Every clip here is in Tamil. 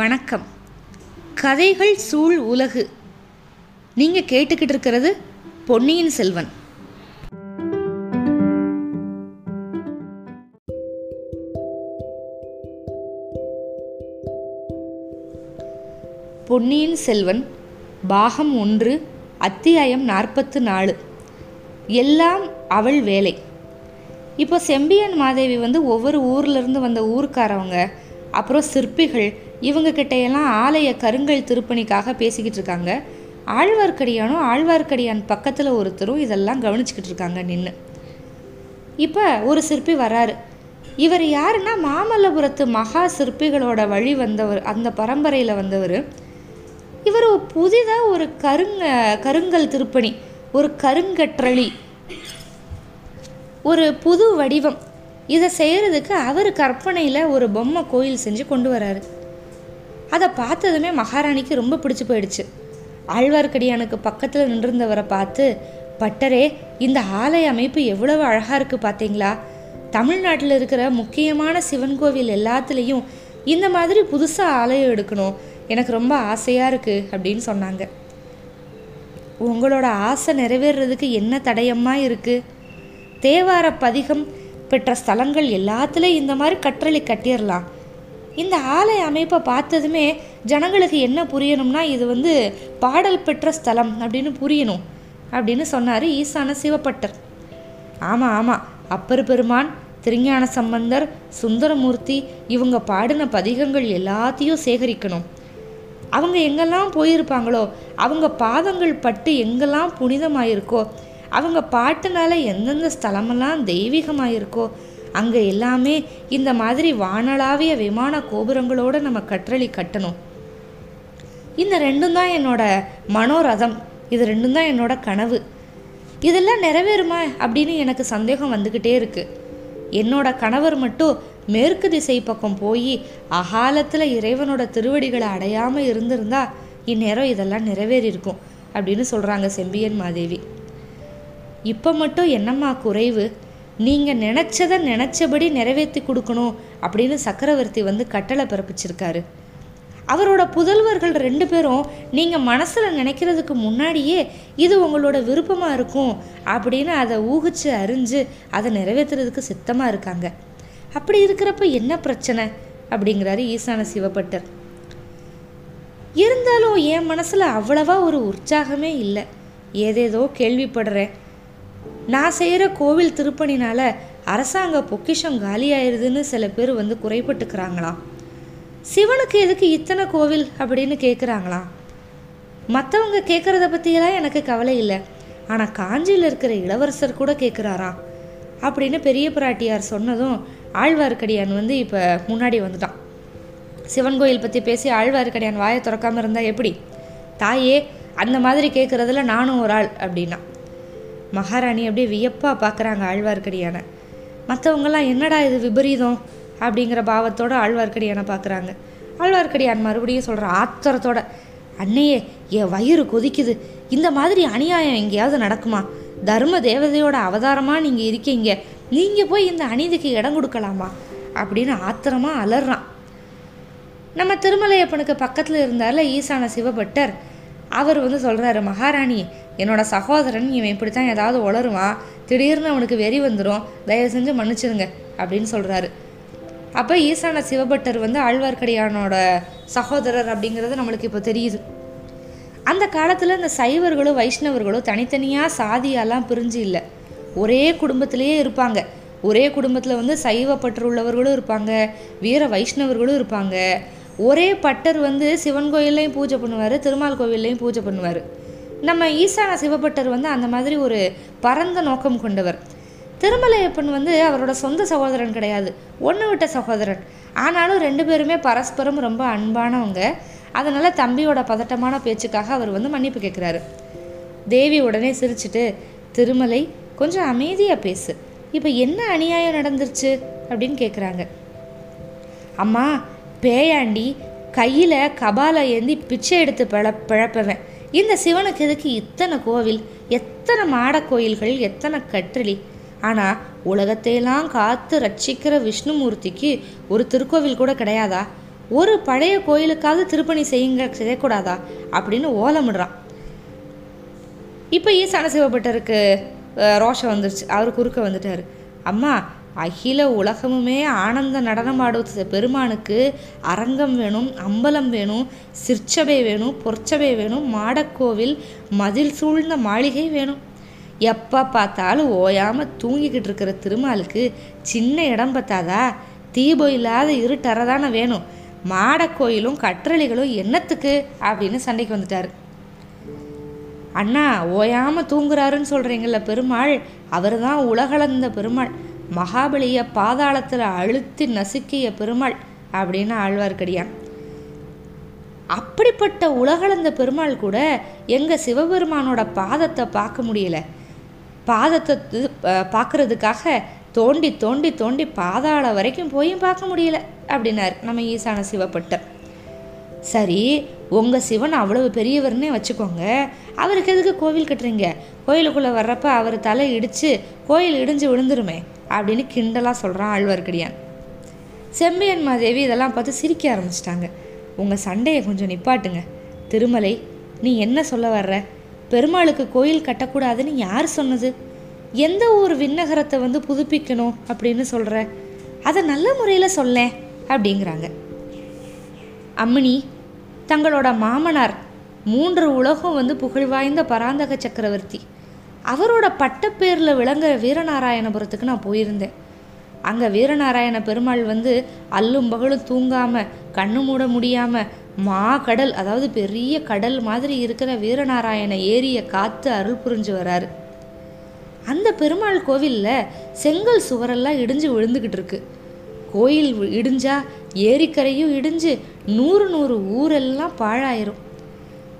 வணக்கம். கதைகள் சூழ் உலகு. நீங்கள் கேட்டுக்கிட்டு இருக்கிறது பொன்னியின் செல்வன். பொன்னியின் செல்வன் பாகம் ஒன்று அத்தியாயம் நாற்பத்து நாலு. எல்லாம் அவள் வேலை. இப்போ செம்பியன் மாதேவி வந்து ஒவ்வொரு ஊர்லேருந்து வந்த ஊருக்காரவங்க அப்புறம் சிற்பிகள் இவங்க கிட்டையெல்லாம் ஆலய கருங்கல் திருப்பணிக்காக பேசிக்கிட்டு இருக்காங்க. ஆழ்வார்க்கடியானும் ஆழ்வார்க்கடியான் பக்கத்தில் ஒருத்தரும் இதெல்லாம் கவனிச்சுக்கிட்டு இருக்காங்க நின்று இப்போ ஒரு சிற்பி வராரு. இவர் யாருன்னா மாமல்லபுரத்து மகா சிற்பிகளோட வழி வந்தவர் அந்த பரம்பரையில் வந்தவர். இவர் புதிதாக ஒரு கருங்க கருங்கல் திருப்பணி ஒரு கருங்கற்றளி ஒரு புது வடிவம். இதை செய்கிறதுக்கு அவர் கற்பனையில் ஒரு பொம்மை கோயில் செஞ்சு கொண்டு வராரு. அதை பார்த்ததுமே மகாராணிக்கு ரொம்ப பிடிச்சி போயிடுச்சு. ஆழ்வார்க்கடியானுக்கு பக்கத்தில் நின்றிருந்தவரை பார்த்து பட்டரே இந்த ஆலய அமைப்பு எவ்வளவு அழகாக இருக்குது பார்த்தீங்களா? தமிழ்நாட்டில் இருக்கிற முக்கியமான சிவன் கோவில் எல்லாத்துலேயும் இந்த மாதிரி புதுசாக ஆலயம் எடுக்கணும். எனக்கு ரொம்ப ஆசையாக இருக்குது அப்படின்னு சொன்னாங்க. உங்களோட ஆசை நிறைவேறதுக்கு என்ன தடயமா இருக்குது தேவார பதிகம் பெற்ற ஸ்தலங்கள் எல்லாத்துலேயும் இந்த மாதிரி கற்றளி கட்டிடலாம். இந்த ஆலய அமைப்பை பார்த்ததுமே ஜனங்களுக்கு என்ன புரியணும்னா இது வந்து பாடல் பெற்ற ஸ்தலம் அப்படின்னு புரியணும் அப்படின்னு சொன்னார் ஈசான சிவப்பட்டர் ஆமாம் ஆமாம் அப்பர் பெருமான் திருஞான சம்பந்தர் சுந்தரமூர்த்தி இவங்க பாடின பதிகங்கள் எல்லாத்தையும் சேகரிக்கணும். அவங்க எங்கெல்லாம் போயிருப்பாங்களோ அவங்க பாதங்கள் பட்டு எங்கெல்லாம் புனிதமாயிருக்கோ அவங்க பாட்டுனால எந்தெந்த ஸ்தலமெல்லாம் தெய்வீகமாயிருக்கோ அங்கே எல்லாமே இந்த மாதிரி வானளாவிய விமான கோபுரங்களோடு நம்ம கற்றளி கட்டணும். இந்த ரெண்டும் தான் என்னோட மனோரதம். இது ரெண்டும் தான் என்னோட கனவு. இதெல்லாம் நிறைவேறுமா அப்படின்னு எனக்கு சந்தேகம் வந்துக்கிட்டே இருக்கு. என்னோட கணவர் மட்டும் மேற்கு திசை பக்கம் போய் அகாலத்தில் இறைவனோட திருவடிகளை அடையாமல் இருந்திருந்தா இந்நேரம் இதெல்லாம் நிறைவேறியிருக்கும் அப்படின்னு சொல்கிறாங்க செம்பியன் மாதேவி. இப்போ மட்டும் என்னம்மா குறைவு? நீங்கள் நினச்சதை நினச்சபடி நிறைவேற்றி கொடுக்கணும் அப்படின்னு சக்கரவர்த்தி வந்து கட்டளை பிறப்பிச்சிருக்காரு. அவரோட புதல்வர்கள் ரெண்டு பேரும் நீங்கள் மனசில் நினைக்கிறதுக்கு முன்னாடியே இது உங்களோட விருப்பமாக இருக்கும் அப்படின்னு அதை ஊகிச்சு அறிஞ்சு அதை நிறைவேற்றுறதுக்கு சித்தமாக இருக்காங்க. அப்படி இருக்கிறப்ப என்ன பிரச்சனை? அப்படிங்கிறாரு ஈசான சிவபட்டர். இருந்தாலும் என் மனசில் அவ்வளவா ஒரு உற்சாகமே இல்லை. ஏதேதோ கேள்விப்படுறேன். நான் செய்கிற கோவில் திருப்பணினால் அரசாங்க பொக்கிஷம் காலியாயிருதுன்னு சில பேர் வந்து குறைப்பட்டுக்கிறாங்களாம் சிவனுக்கு எதுக்கு இத்தனை கோவில் அப்படின்னு கேட்குறாங்களாம் மற்றவங்க கேட்குறத பற்றியெல்லாம் எனக்கு கவலை இல்லை. ஆனால் காஞ்சியில் இருக்கிற இளவரசர் கூட கேட்குறாராம் அப்படின்னு பெரிய பிராட்டியார் சொன்னதும் ஆழ்வார்க்கடியான் வந்து இப்போ முன்னாடி வந்துட்டான். சிவன் கோயில் பற்றி பேசி ஆழ்வார்க்கடியான் வாயை திறக்காமல் இருந்தால் எப்படி? தாயே அந்த மாதிரி கேட்குறதுல நானும் ஒரு ஆள் அப்படின்னா. மகாராணி அப்படியே வியப்பாக பார்க்குறாங்க ஆழ்வார்க்கடியானை. மற்றவங்கெல்லாம் என்னடா இது விபரீதம் அப்படிங்கிற பாவத்தோட ஆழ்வார்க்கடியானை பார்க்குறாங்க ஆழ்வார்க்கடியான் மறுபடியும் சொல்கிற ஆத்திரத்தோட அன்னையே என் வயிறு கொதிக்குது. இந்த மாதிரி அநியாயம் எங்கேயாவது நடக்குமா? தர்ம தேவதையோட அவதாரமாக நீங்கள் இருக்கீங்க. நீங்கள் போய் இந்த அநீதிக்கு இடம் கொடுக்கலாமா? அப்படின்னு ஆத்திரமாக அலறான். நம்ம திருமலையப்பனுக்கு பக்கத்தில் இருந்தார்ல ஈசான சிவபட்டர். அவர் வந்து சொல்கிறாரு மகாராணி என்னோட சகோதரன் இவன் இப்படி தான் ஏதாவது உளருவான் திடீர்னு அவனுக்கு வெறி வந்துடும் தயவு செஞ்சு மன்னிச்சிருங்க அப்படின்னு சொல்கிறாரு அப்போ ஈசான சிவபட்டர் வந்து ஆழ்வார்க்கடியானோட சகோதரர் அப்படிங்கிறது நம்மளுக்கு இப்போ தெரியுது. அந்த காலத்தில் இந்த சைவர்களும் வைஷ்ணவர்களும் தனித்தனியாக சாதியெல்லாம் பிரிஞ்சு இல்லை. ஒரே குடும்பத்திலேயே இருப்பாங்க. ஒரே குடும்பத்தில் வந்து சைவ பற்று உள்ளவர்களும் இருப்பாங்க வீர வைஷ்ணவர்களும் இருப்பாங்க. ஒரே பட்டர் வந்து சிவன் கோயில்லையும் பூஜை பண்ணுவார் திருமால் கோவில்லையும் பூஜை பண்ணுவார். நம்ம ஈசான சிவபட்டர் வந்து அந்த மாதிரி ஒரு பரந்த நோக்கம் கொண்டவர். திருமலையப்பன் வந்து அவரோட சொந்த சகோதரன் கிடையாது ஒன்று விட்ட சகோதரன். ஆனாலும் ரெண்டு பேருமே பரஸ்பரம் ரொம்ப அன்பானவங்க. அதனால் தம்பியோட பதட்டமான பேச்சுக்காக அவர் வந்து மன்னிப்பு கேட்குறாரு. தேவி உடனே சிரிச்சிட்டு திருமலை கொஞ்சம் அமைதியாக பேசு. இப்போ என்ன அநியாயம் நடந்துருச்சு? அப்படின்னு கேட்குறாங்க. அம்மா பேயாண்டி கையில் கபாலை ஏந்தி பிச்சை எடுத்து பிழ பிழப்பவன். இந்த சிவனுக்கு எதுக்கு இத்தனை கோவில் எத்தனை மாட கோயில்கள் எத்தனை கற்றளி ஆனால் உலகத்தையெல்லாம் காத்து ரட்சிக்கிற விஷ்ணுமூர்த்திக்கு ஒரு திருக்கோவில் கூட கிடையாதா? ஒரு பழைய கோயிலுக்காவது திருப்பணி செய்யுங்க செய்யக்கூடாதா? அப்படின்னு ஓலமிடுறான். இப்போ ஈசான சிவபட்டருக்கு ரோஷம் வந்துருச்சு அவர் குறுக்க வந்துட்டார். அம்மா அகில உலகமுமே ஆனந்த நடனமாடுவது பெருமானுக்கு அரங்கம் வேணும் அம்பலம் வேணும் சிற்சபை வேணும் பொற்சபை வேணும் மாடக்கோவில் மதில் சூழ்ந்த மாளிகை வேணும். எப்போ பார்த்தாலும் ஓயாமல் தூங்கிக்கிட்டு இருக்கிற திருமாலுக்கு சின்ன இடம் பத்தாதா? தீபம் இல்லாத இருட்டறை தானே வேணும். மாடக்கோயிலும் கற்றளிகளும் என்னத்துக்கு? அப்படின்னு சண்டைக்கு வந்துட்டாரு. அண்ணா ஓயாமல் தூங்குறாருன்னு சொல்கிறீங்கள பெருமாள். அவர் தான் உலகளந்த பெருமாள். மகாபலிய பாதாளத்தில் அழுத்தி நசுக்கிய பெருமாள் அப்படின்னு ஆழ்வார்க்கடியான். அப்படிப்பட்ட உலகளந்த பெருமாள் கூட எங்க சிவபெருமானோட பாதத்தை பார்க்க முடியல. பாதத்தை பார்க்குறதுக்காக பார்க்கறதுக்காக தோண்டி தோண்டி தோண்டி பாதாள வரைக்கும் போயும் பார்க்க முடியல அப்படின்னார் நம்ம ஈசான சிவப்பட்டர் சரி உங்கள் சிவன் அவ்வளவு பெரியவர்னே வச்சுக்கோங்க. அவருக்கு எதுக்கு கோவில் கட்டுறீங்க? கோயிலுக்குள்ளே வர்றப்ப அவர் தலை இடித்து கோயில் இடிஞ்சு விழுந்துருமே. அப்படின்னு கிண்டலாக சொல்கிறான் ஆழ்வார்க்கடியான் செம்பியன் மாதேவி இதெல்லாம் பார்த்து சிரிக்க ஆரம்பிச்சிட்டாங்க. உங்கள் சண்டையை கொஞ்சம் நிப்பாட்டுங்க. திருமலை நீ என்ன சொல்ல வர்ற? பெருமாளுக்கு கோயில் கட்டக்கூடாதுன்னு யார் சொன்னது? எந்த ஒரு விண்ணகரத்தை வந்து புதுப்பிக்கணும் அப்படின்னு சொல்கிற அதை நல்ல முறையில் சொல்லேன் அப்படிங்கிறாங்க. அம்மினி தங்களோட மாமனார் மூன்று உலகம் வந்து புகழ்வாய்ந்த பராந்தக சக்கரவர்த்தி. அவரோட பட்டப்பேரில் விளங்குற வீரநாராயணபுரத்துக்கு நான் போயிருந்தேன். அங்கே வீரநாராயண பெருமாள் வந்து அல்லும் பகலும் தூங்காமல் கண்ணு மூட முடியாமல் மா கடல் அதாவது பெரிய கடல் மாதிரி இருக்கிற வீரநாராயண ஏரியை காத்து அருள் புரிஞ்சு வராரு. அந்த பெருமாள் கோவிலில் செங்கல் சுவரெல்லாம் இடிஞ்சு விழுந்துக்கிட்டு இருக்கு. கோயில் வி- இடிஞ்சா ஏரிக்கரையும் இடிஞ்சு நூறு நூறு ஊரெல்லாம் பாழாயிரும்.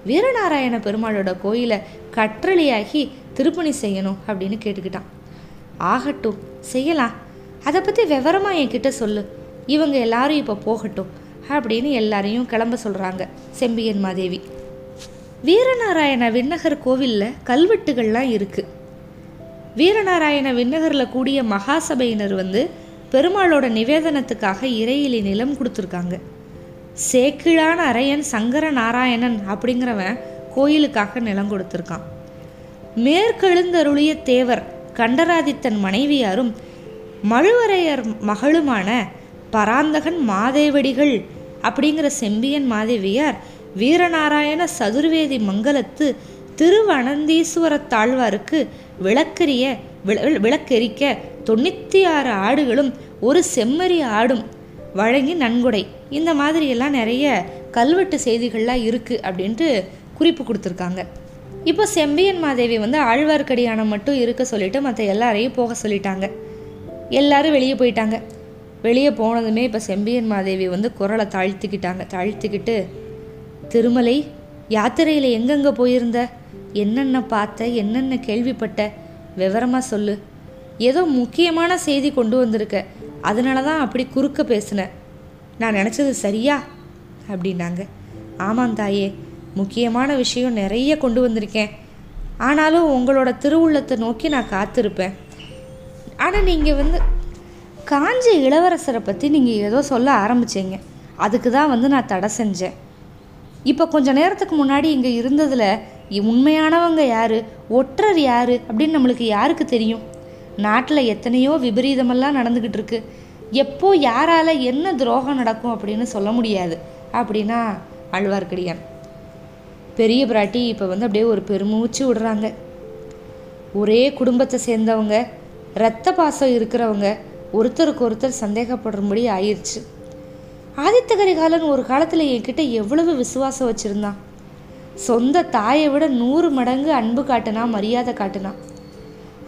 வீரநாராயண பெருமாளோட கோயிலை கற்றளியாகி திருப்பணி செய்யணும் அப்படின்னு கேட்டுக்கிட்டான். ஆகட்டும் செய்யலாம். அதை பற்றி விவரமாக என்கிட்ட சொல்லு. இவங்க எல்லாரும் இப்போ போகட்டும் அப்படின்னு எல்லாரையும் கிளம்ப சொல்கிறாங்க செம்பியன் மாதேவி. வீரநாராயண விண்ணகர் கோவிலில் கல்வெட்டுகள்லாம் இருக்குது வீரநாராயண விண்ணகரில் கூடிய மகாசபையினர் வந்து பெருமாளோட நிவேதனத்துக்காக இறையிலி நிலம் கொடுத்துருக்காங்க. சேக்கிழான அரையன் சங்கர நாராயணன் அப்படிங்கிறவன் கோயிலுக்காக நிலம் கொடுத்துருக்கான். மேற்கெழுந்தருளிய தேவர் கண்டராதித்தன் மனைவியாரும் மழுவரையர் மகளுமான பராந்தகன் மாதேவடிகள் அப்படிங்கிற செம்பியன் மாதேவியார் வீரநாராயண சதுர்வேதி மங்கலத்து திருவனந்தீஸ்வர தாழ்வாருக்கு விளக்கரிய விள- விளக்கெரிக்க தொண்ணூற்றி ஆறு ஆடுகளும் ஒரு செம்மறி ஆடும் வழங்கி நன்கொடை. இந்த மாதிரியெல்லாம் நிறைய கல்வெட்டு செய்திகள்லாம் இருக்குது அப்படின்ட்டு குறிப்பு கொடுத்துருக்காங்க. இப்போ செம்பியன் மாதேவி வந்து ஆழ்வார்க்கடியான மட்டும் இருக்க சொல்லிட்டு மற்ற எல்லாரையும் போக சொல்லிட்டாங்க. எல்லாரும் வெளியே போயிட்டாங்க. வெளியே போனதுமே இப்போ செம்பியன் மாதேவி வந்து குரலை தாழ்த்திக்கிட்டாங்க. தாழ்த்திக்கிட்டு திருமலை யாத்திரையில் எங்கெங்கே போயிருந்த? என்னென்ன பார்த்த? என்னென்ன கேள்விப்பட்ட? விவரமாக சொல்லு. ஏதோ முக்கியமான செய்தி கொண்டு வந்திருக்க. அதனால தான் அப்படி குறுக்க பேசினேன் நான் நினச்சது சரியா? அப்படின்னாங்க. ஆமாம் தாயே. முக்கியமான விஷயம் நிறைய கொண்டு வந்திருக்கேன். ஆனாலும் உங்களோட திருவுள்ளத்தை நோக்கி நான் காத்திருப்பேன். ஆனால் நீங்கள் வந்து காஞ்ச இளவரசரை பற்றி நீங்கள் ஏதோ சொல்ல ஆரம்பிச்சீங்க. அதுக்கு தான் வந்து நான் தடை செஞ்சேன். இப்போ கொஞ்ச நேரத்துக்கு முன்னாடி இங்கே இருந்ததில் உண்மையானவங்க யார்? ஒற்றர் யார்? அப்படின்னு நம்மளுக்கு யாருக்கு தெரியும்? நாட்டில் எத்தனையோ விபரீதமெல்லாம் நடந்துக்கிட்டு இருக்கு. எப்போ யாரால என்ன துரோகம் நடக்கும் அப்படின்னு சொல்ல முடியாது. அப்படின்னா ஆழ்வார்க்கடியான். பெரிய பிராட்டி இப்போ வந்து அப்படியே ஒரு பெருமூச்சு விடுறாங்க. ஒரே குடும்பத்தை சேர்ந்தவங்க இரத்த பாசம் இருக்கிறவங்க ஒருத்தருக்கு ஒருத்தர் சந்தேகப்படும்படி ஆயிடுச்சு ஆதித்த கரிகாலன் ஒரு காலத்தில் என்கிட்ட எவ்வளவு விசுவாசம் வச்சுருந்தான். சொந்த தாயை விட நூறு மடங்கு அன்பு காட்டுனா மரியாதை காட்டினான்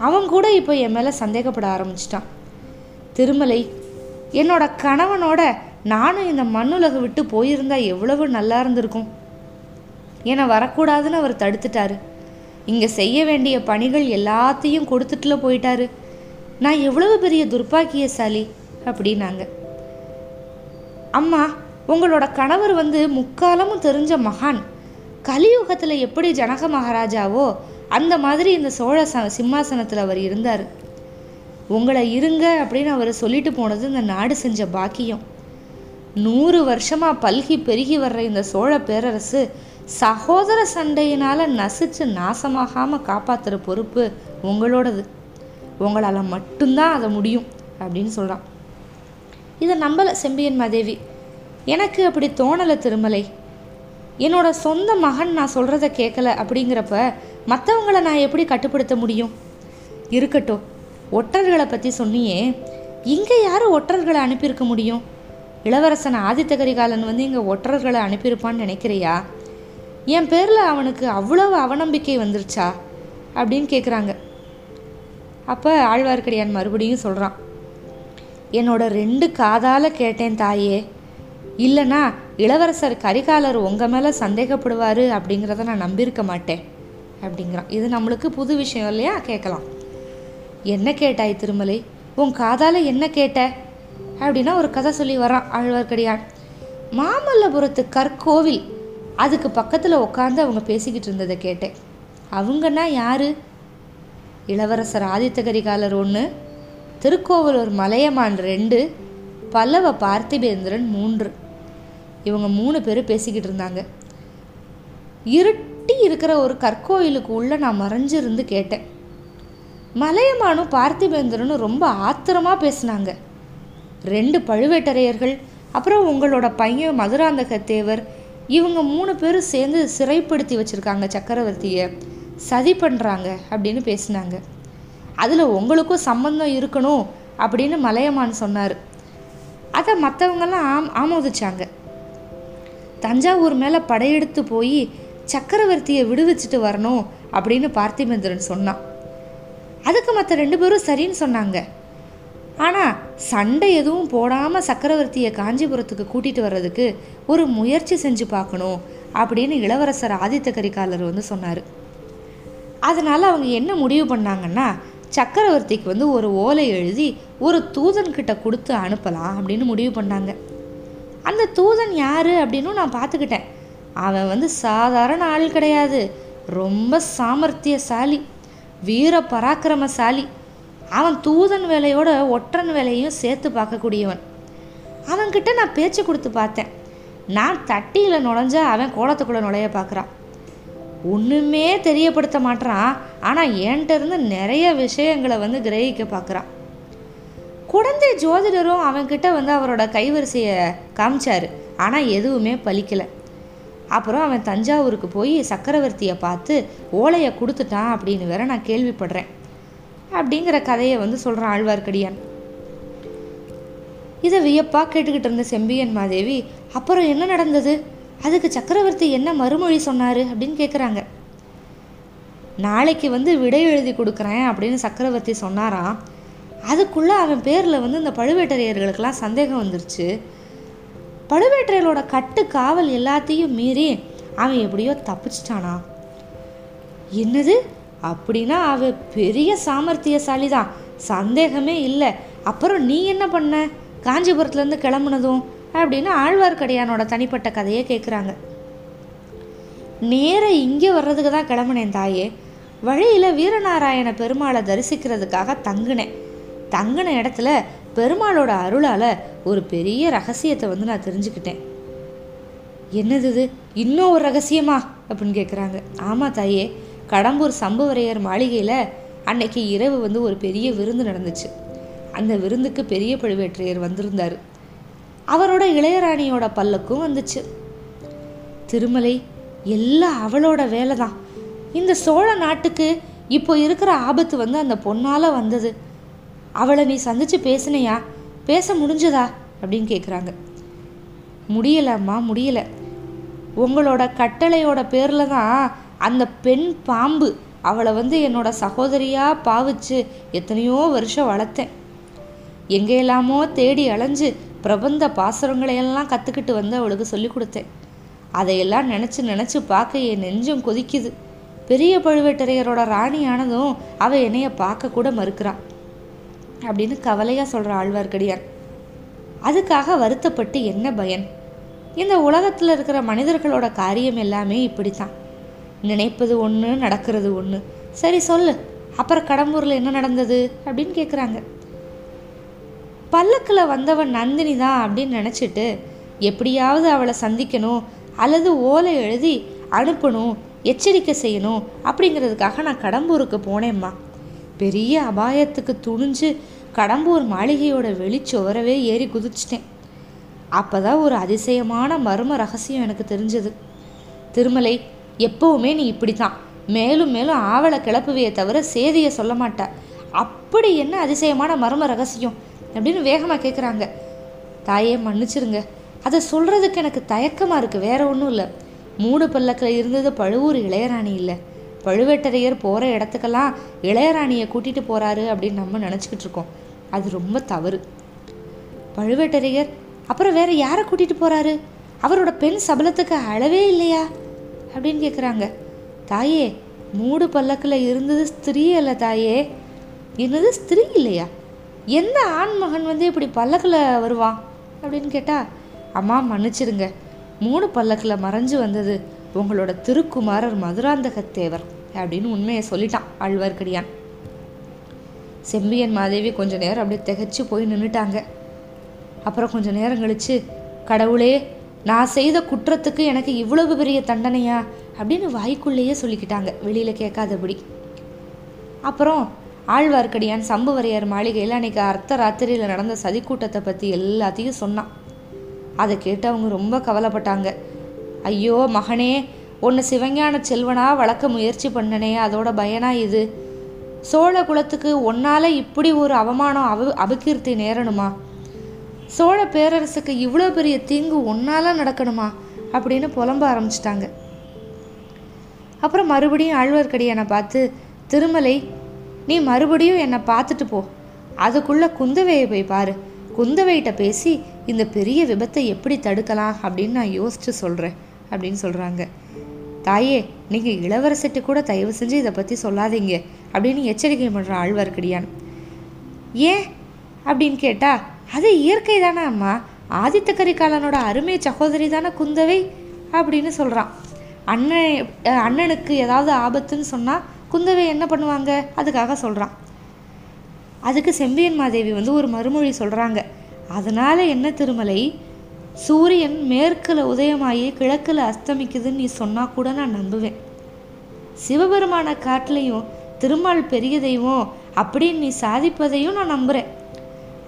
அவன் கூட இப்போ என் மேலே சந்தேகப்பட ஆரம்பிச்சிட்டான். திருமலை என்னோட கணவனோட நானும் இந்த மண்ணுலக விட்டு போயிருந்தா எவ்வளவு நல்லா இருந்திருக்கும். என்னை வரக்கூடாதுன்னு அவர் தடுத்துட்டாரு. இங்கே செய்ய வேண்டிய பணிகள் எல்லாத்தையும் கொடுத்துட்டுல போயிட்டாரு. நான் எவ்வளவு பெரிய துர்ப்பாக்கியசாலி? அப்படின்னாங்க. அம்மா உங்களோட கணவர் வந்து முக்காலமும் தெரிஞ்ச மகான். கலியுகத்தில் எப்படி ஜனக மகாராஜாவோ அந்த மாதிரி இந்த சோழ ச சிம்மாசனத்தில் அவர் இருந்தார். உங்களை இருங்க அப்படின்னு அவர் சொல்லிட்டு போனது இந்த நாடு செஞ்ச பாக்கியம். நூறு வருஷமாக பல்கி பெருகி வர்ற இந்த சோழ பேரரசு சகோதர சண்டையினால் நசிச்சு நாசமாகாமல் காப்பாற்றுற பொறுப்பு உங்களோடது. உங்களால் மட்டும்தான் அதை முடியும் அப்படின்னு சொல்கிறான் இதை நம்பலை செம்பியன் மாதேவி. எனக்கு அப்படி தோணலை திருமலை. என்னோட சொந்த மகன் நான் சொல்கிறத கேட்கல அப்படிங்கிறப்ப மற்றவங்கள நான் எப்படி கட்டுப்படுத்த முடியும்? இருக்கட்டும் ஒற்றர்களை பற்றி சொன்னியே. இங்கே யாரும் ஒற்றர்களை அனுப்பியிருக்க முடியும்? இளவரசன் ஆதித்த கரிகாலன் வந்து இங்கே ஒற்றர்களை அனுப்பியிருப்பான்னு நினைக்கிறியா? என் பேரில் அவனுக்கு அவ்வளவு அவநம்பிக்கை வந்துருச்சா? அப்படின்னு கேட்குறாங்க அப்போ ஆழ்வார்க்கடியான் மறுபடியும் சொல்கிறான் என்னோட ரெண்டு காதால் கேட்டேன் தாயே. இல்லைனா இளவரசர் கரிகாலர் உங்கள் மேலே சந்தேகப்படுவார் அப்படிங்கிறத நான் நம்பியிருக்க மாட்டேன் அப்படிங்கிறான். இது நம்மளுக்கு புது விஷயம் இல்லையா? கேட்கலாம். என்ன கேட்டாய் திருமலை? உன் காதால் என்ன கேட்ட? அப்படின்னா ஒரு கதை சொல்லி வரான் ஆழ்வார்க்கடியான். மாமல்லபுரத்து கற்கோவில் அதுக்கு பக்கத்தில் உட்காந்து அவங்க பேசிக்கிட்டு இருந்ததை கேட்டேன். அவங்கன்னா யாரு? இளவரசர் ஆதித்த கரிகாலர் ஒன்று திருக்கோவலூர் மலையமான் ரெண்டு பல்லவ பார்த்திபேந்திரன் மூன்று. இவங்க மூணு பேர் பேசிக்கிட்டு இருந்தாங்க. இருட்டி இருக்கிற ஒரு கற்கோயிலுக்கு உள்ள நான் மறைஞ்சிருந்து கேட்டேன். மலையமானும் பார்த்திபேந்திரனும் ரொம்ப ஆத்திரமாக பேசினாங்க. ரெண்டு பழுவேட்டரையர்கள் அப்புறம் உங்களோட பையன் மதுராந்தக தேவர் இவங்க மூணு பேரும் சேர்ந்து சிறைப்படுத்தி வச்சுருக்காங்க சக்கரவர்த்தியை. சதி பண்ணுறாங்க அப்படின்னு பேசினாங்க. அதில் உங்களுக்கும் சம்மந்தம் இருக்கணும் அப்படின்னு மலையமான் சொன்னார். அதை மற்றவங்கெல்லாம் ஆம் ஆமோதிச்சாங்க. தஞ்சாவூர் மேலே படையெடுத்து போய் சக்கரவர்த்தியை விடுவிச்சிட்டு வரணும் அப்படின்னு பார்த்திபேந்திரன் சொன்னான். அதுக்கு மற்ற ரெண்டு பேரும் சரின்னு சொன்னாங்க. ஆனால் சண்டை எதுவும் போடாமல் சக்கரவர்த்தியை காஞ்சிபுரத்துக்கு கூட்டிகிட்டு வர்றதுக்கு ஒரு முயற்சி செஞ்சு பார்க்கணும் அப்படின்னு இளவரசர் ஆதித்த கரிகாலர் வந்து சொன்னார். அதனால் அவங்க என்ன முடிவு பண்ணாங்கன்னா சக்கரவர்த்திக்கு வந்து ஒரு ஓலை எழுதி ஒரு தூதன்கிட்ட கொடுத்து அனுப்பலாம் அப்படின்னு முடிவு பண்ணாங்க. அந்த தூதன் யார் அப்படின்னு நான் பார்த்துக்கிட்டேன். அவன் வந்து சாதாரண ஆள் கிடையாது. ரொம்ப சாமர்த்தியசாலி வீர பராக்கிரமசாலி. அவன் தூதன் வேலையோட ஒற்றன் வேலையும் சேர்த்து பார்க்கக்கூடியவன். அவன்கிட்ட நான் பேச்சு கொடுத்து பார்த்தேன். நான் தட்டியில் நுழைஞ்சா அவன் கோலத்துக்குள்ளே நுழைய பார்க்குறான். ஒன்றுமே தெரியப்படுத்த மாட்டான் ஆனால் என்கிட்ட இருந்து நிறைய விஷயங்களை வந்து கிரகிக்க பார்க்குறான். குழந்தை ஜோதிடரும் அவன்கிட்ட வந்து அவரோட கைவரிசையை காமிச்சாரு. ஆனால் எதுவுமே பலிக்கலை. அப்புறம் அவன் தஞ்சாவூருக்கு போய் சக்கரவர்த்தியை பார்த்து ஓலையை கொடுத்துட்டான் அப்படின்னு வேற நான் கேள்விப்படுறேன். அப்படிங்கிற கதையை வந்து சொல்கிறான் ஆழ்வார்க்கடியான். இதை வியப்பாக கேட்டுக்கிட்டு இருந்த செம்பியன் மாதேவி அப்புறம் என்ன நடந்தது? அதுக்கு சக்கரவர்த்தி என்ன மறுமொழி சொன்னார்? அப்படின்னு கேட்குறாங்க நாளைக்கு வந்து விடை எழுதி கொடுக்குறேன் அப்படின்னு சக்கரவர்த்தி சொன்னாராம். அதுக்குள்ளே அவன் பேரில் வந்து இந்த பழுவேட்டரையர்களுக்கெல்லாம் சந்தேகம் வந்துருச்சு. பழுவேட்டரையரோட கட்டு காவல் எல்லாத்தையும் மீறி அவன் எப்படியோ தப்பிச்சிட்டானா என்னது? அப்படின்னா அவ பெரிய சாமர்த்தியசாலி தான் சந்தேகமே இல்லை. அப்புறம் நீ என்ன பண்ண? காஞ்சிபுரத்துலேருந்து கிளம்புனதும் அப்படின்னு ஆழ்வார்க்கடியானோட தனிப்பட்ட கதையை கேட்குறாங்க நேர இங்கே வர்றதுக்கு தான் கிளம்புனேன் தாயே. வழியில் வீரநாராயண பெருமாளை தரிசிக்கிறதுக்காக தங்கினேன். தங்கின இடத்துல பெருமாளோட அருளால் ஒரு பெரிய ரகசியத்தை வந்து நான் தெரிஞ்சுக்கிட்டேன். என்னது இது? இன்னும் ஒரு ரகசியமா? அப்படின்னு கேட்குறாங்க ஆமாம் தாயே. கடம்பூர் சம்புவரையர் மாளிகையில் அன்னைக்கு இரவு வந்து ஒரு பெரிய விருந்து நடந்துச்சு. அந்த விருந்துக்கு பெரிய பழுவேற்றையர் வந்திருந்தார். அவரோட இளையராணியோட பல்லக்கும் வந்துச்சு. திருமலை எல்லாம் அவளோட வேலை தான் இந்த சோழ நாட்டுக்கு இப்போ இருக்கிற ஆபத்து வந்து அந்த பொண்ணால் வந்தது. அவளை நீ சந்திச்சு பேசினியா? பேச முடிஞ்சதா? அப்படின்னு கேட்குறாங்க முடியலம்மா முடியல. உங்களோட கட்டளையோட பேரில் தான் அந்த பெண் பாம்பு அவளை வந்து என்னோட சகோதரியாக பாவிச்சு எத்தனையோ வருஷம் வளர்த்தேன். எங்கேயெல்லாமோ தேடி அலைஞ்சு பிரபந்த பாசுரங்களையெல்லாம் கற்றுக்கிட்டு வந்து அவளுக்கு சொல்லி கொடுத்தேன். அதையெல்லாம் நினச்சி நினச்சி பார்க்க என் நெஞ்சம் கொதிக்குது. பெரிய பழுவேட்டரையரோட ராணியானதும் அவள் என்னைய பார்க்க கூட மறுக்கிறான் அப்படின்னு கவலையாக சொல்கிற ஆழ்வார்க்கடியார் அதுக்காக வருத்தப்பட்டு என்ன பயன்? இந்த உலகத்தில் இருக்கிற மனிதர்களோட காரியம் எல்லாமே இப்படித்தான். நினைப்பது ஒன்று நடக்கிறது ஒன்று சரி சொல்லு. அப்புறம் கடம்பூரில் என்ன நடந்தது? அப்படின்னு கேட்குறாங்க பல்லக்கில் வந்தவன் நந்தினி தான் அப்படின்னு நினச்சிட்டு எப்படியாவது அவளை சந்திக்கணும் அல்லது ஓலை எழுதி அனுப்பணும் எச்சரிக்கை செய்யணும் அப்படிங்கிறதுக்காக நான் கடம்பூருக்கு போனேம்மா. பெரிய அபாயத்துக்கு துணிஞ்சு கடம்பூர் மாளிகையோட வெளிச்சுவரவே ஏறி குதிச்சிட்டேன். அப்போ தான் ஒரு அதிசயமான மர்ம ரகசியம் எனக்கு தெரிஞ்சது. திருமலை எப்பவுமே நீ இப்படி தான் மேலும் மேலும் ஆவலை கிளப்புவையே தவிர சேதியை சொல்ல மாட்ட. அப்படி என்ன அதிசயமான மர்ம ரகசியம்? அப்படின்னு வேகமாக கேட்குறாங்க தாயே மன்னிச்சிருங்க. அதை சொல்கிறதுக்கு எனக்கு தயக்கமாக இருக்குது வேற ஒன்றும் இல்லை. மூடு பல்லக்கில் இருந்தது பழுவூர் இளையராணி இல்லை. பழுவேட்டரையர் போகிற இடத்துக்கெல்லாம் இளையராணியை கூட்டிகிட்டு போகிறாரு அப்படின்னு நம்ம நினச்சிக்கிட்டு இருக்கோம். அது ரொம்ப தவறு. பழுவேட்டரையர் அப்புறம் வேற யாரை கூட்டிகிட்டு போகிறாரு அவரோட பெண் சபலத்துக்கு அளவே இல்லையா? அப்படின்னு கேட்குறாங்க தாயே மூடு பல்லக்கில் இருந்தது ஸ்திரீ அல்ல தாயே. என்னது ஸ்திரீ இல்லையா? எந்த ஆண் மகன் வந்து இப்படி பல்லக்கில் வருவான்? அப்படின்னு கேட்டால் அம்மா மன்னிச்சிடுங்க. மூணு பல்லக்கில் மறைஞ்சு வந்தது உங்களோட திருக்குமாரர் மதுராந்தகத்தேவர் அப்படின்னு உண்மையை சொல்லிட்டான் ஆழ்வார்க்கடியான். செம்பியன் மாதேவி கொஞ்ச நேரம் அப்படியே திகச்சு போய் நின்றுட்டாங்க அப்புறம் கொஞ்சம் நேரம் கழிச்சு கடவுளே நான் செய்த குற்றத்துக்கு எனக்கு இவ்வளவு பெரிய தண்டனையா? அப்படின்னு வாய்க்குள்ளேயே சொல்லிக்கிட்டாங்க. வெளியில் கேட்காதபடி. அப்புறம் ஆழ்வார்க்கடியான் சம்புவரையர் மாளிகையில் அன்னைக்கு அர்த்த ராத்திரியில் நடந்த சதிக்கூட்டத்தை பற்றி எல்லாத்தையும் சொன்னான். அதை கேட்டு அவங்க ரொம்ப கவலைப்பட்டாங்க. ஐயோ மகனே ஒன்று சிவஞான செல்வனா வளர்க்க முயற்சி பண்ணனே அதோட பயனா இது? சோழ குலத்துக்கு ஒன்னால் இப்படி ஒரு அவமானம் அவ அபகீர்த்தி நேரணுமா? சோழ பேரரசுக்கு இவ்வளோ பெரிய தீங்கு ஒன்னால நடக்கணுமா? அப்படின்னு புலம்ப ஆரம்பிச்சிட்டாங்க. அப்புறம் மறுபடியும் ஆழ்வார்க்கடியானை பார்த்து திருமலை நீ மறுபடியும் என்னை பார்த்துட்டு போ. அதுக்குள்ள குந்தவையை போய் பாரு. குந்தவைகிட்ட பேசி இந்த பெரிய விபத்தை எப்படி தடுக்கலாம் அப்படின்னு நான் யோசிச்சு சொல்கிறேன் அப்படின்னு சொல்கிறாங்க தாயே நீங்கள் இளவரசிட்டு கூட தயவு செஞ்சு இதை பற்றி சொல்லாதீங்க அப்படின்னு எச்சரிக்கை பண்ணுற ஆழ்வார்க்கடியான். ஏன்? அப்படின்னு கேட்டால் அது இயற்கை தானே அம்மா. ஆதித்த கரிகாலனோட அருமை சகோதரி தானே குந்தவை அப்படின்னு சொல்கிறான் அண்ணன் அண்ணனுக்கு ஏதாவது ஆபத்துன்னு சொன்னால் குந்தவை என்ன பண்ணுவாங்க? அதுக்காக சொல்கிறான் அதுக்கு செம்பியன் மாதேவி வந்து ஒரு மறுமொழி சொல்கிறாங்க அதனால் என்ன திருமலை? சூரியன் மேற்கில் உதயமாகி கிழக்கில் அஸ்தமிக்குதுன்னு நீ சொன்னால் கூட நான் நம்புவேன். சிவபெருமான காட்டிலையும் திருமால் பெரிய தெய்வம் அப்படின்னு நீ சாதிப்பதையும் நான் நம்புகிறேன்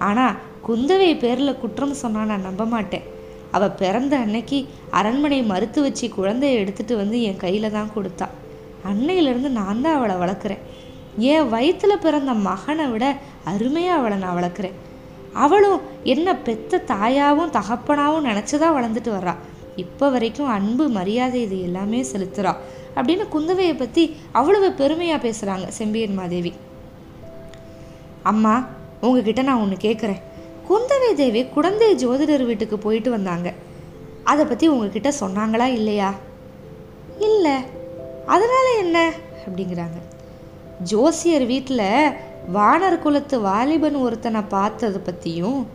ஆனால் குந்தவை பேரில் குற்றம் சொன்னால் நான் நம்ப மாட்டேன். அவள் பிறந்த அன்னைக்கு அரண்மனை மறுத்து வச்சு குழந்தைய எடுத்துட்டு வந்து என் கையில் தான் கொடுத்தா. அன்னையிலேருந்து நான் தான் அவளை வளர்க்குறேன். என் வயிற்றில் பிறந்த மகனை விட அருமையாக அவளை நான் வளர்க்குறேன். அவளும் என்ன பெத்த தாயாவும் தகப்பனாவும் நினச்சிதான் வளர்ந்துட்டு வர்றா. இப்போ வரைக்கும் அன்பு மரியாதை இது எல்லாமே செலுத்துகிறாள் அப்படின்னு குந்தவையை பற்றி அவ்வளவு பெருமையாக பேசுகிறாங்க செம்பியன் மாதேவி. அம்மா உங்ககிட்ட நான் ஒன்று கேட்குறேன் குந்தவை தேவி குழந்தை ஜோதிடர் வீட்டுக்கு போயிட்டு வந்தாங்க. அதை பற்றி உங்ககிட்ட சொன்னாங்களா இல்லையா? இல்லை. அதனால் என்ன? அப்படிங்கிறாங்க. ஜோசியர் வீட்டில் வானர் குலத்து வாலிபன் ஒருத்தனை பார்த்தது பற்றியும்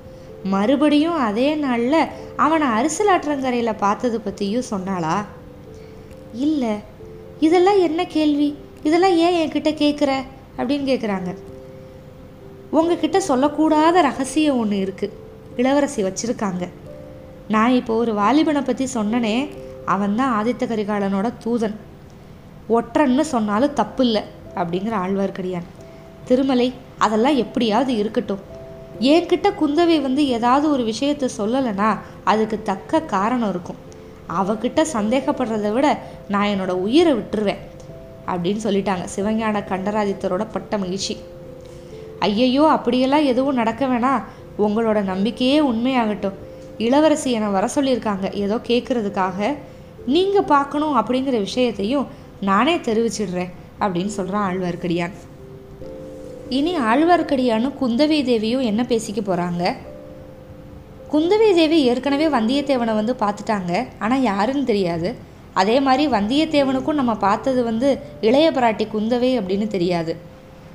மறுபடியும் அதே நாளில் அவனை அரிசலாற்றங்கரையில் பார்த்தது பற்றியும் சொன்னாளா? இல்லை. இதெல்லாம் என்ன கேள்வி? இதெல்லாம் ஏன் என்கிட்ட கேட்குற அப்படின்னு கேட்குறாங்க உங்ககிட்ட சொல்லக்கூடாத ரகசியம் ஒன்று இருக்குது இளவரசி வச்சுருக்காங்க. நான் இப்போ ஒரு வாலிபனை பற்றி சொன்னனே அவன் தான் ஆதித்த கரிகாலனோட தூதன். ஒற்றன்னு சொன்னாலும் தப்பு இல்லை அப்படிங்கிற ஆழ்வார்க்கடியான். திருமலை அதெல்லாம் எப்படியாவது இருக்கட்டும். என்கிட்ட குந்தவை வந்து ஏதாவது ஒரு விஷயத்த சொல்லலைன்னா அதுக்கு தக்க காரணம் இருக்கும். அவகிட்ட சந்தேகப்படுறதை விட நான் என்னோட உயிரை விட்டுருவேன் அப்படின்னு சொல்லிட்டாங்க சிவஞான கண்டராதித்தரோட பட்ட மகிழ்ச்சி. ஐயையோ அப்படியெல்லாம் எதுவும் நடக்க வேணாம் உங்களோட நம்பிக்கையே உண்மையாகட்டும். இளவரசி என்னை வர சொல்லியிருக்காங்க. ஏதோ கேட்குறதுக்காக நீங்கள் பார்க்கணும் அப்படிங்கிற விஷயத்தையும் நானே தெரிவிச்சிடுறேன் அப்படின்னு சொல்கிறான் ஆழ்வார்க்கடியான். இனி ஆழ்வார்க்கடியானும் குந்தவை தேவியும் என்ன பேசிக்க போகிறாங்க குந்தவை தேவி ஏற்கனவே வந்தியத்தேவனை வந்து பார்த்துட்டாங்க. ஆனால் யாருன்னு தெரியாது. அதே மாதிரி வந்தியத்தேவனுக்கும் நம்ம பார்த்தது வந்து இளைய பிராட்டி குந்தவை அப்படின்னு தெரியாது.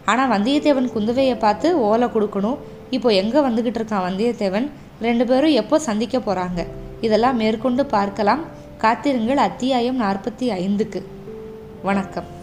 ஆனால் வந்தியத்தேவன் குந்தவையை பார்த்து ஓலை கொடுக்கணும். இப்போ எங்கே வந்துக்கிட்டு இருக்கான் வந்தியத்தேவன்? ரெண்டு பேரும் எப்போ சந்திக்க போகிறாங்க இதெல்லாம் மேற்கொண்டு பார்க்கலாம். காத்திருங்கள் அத்தியாயம் நாற்பத்தி ஐந்துக்கு. வணக்கம்.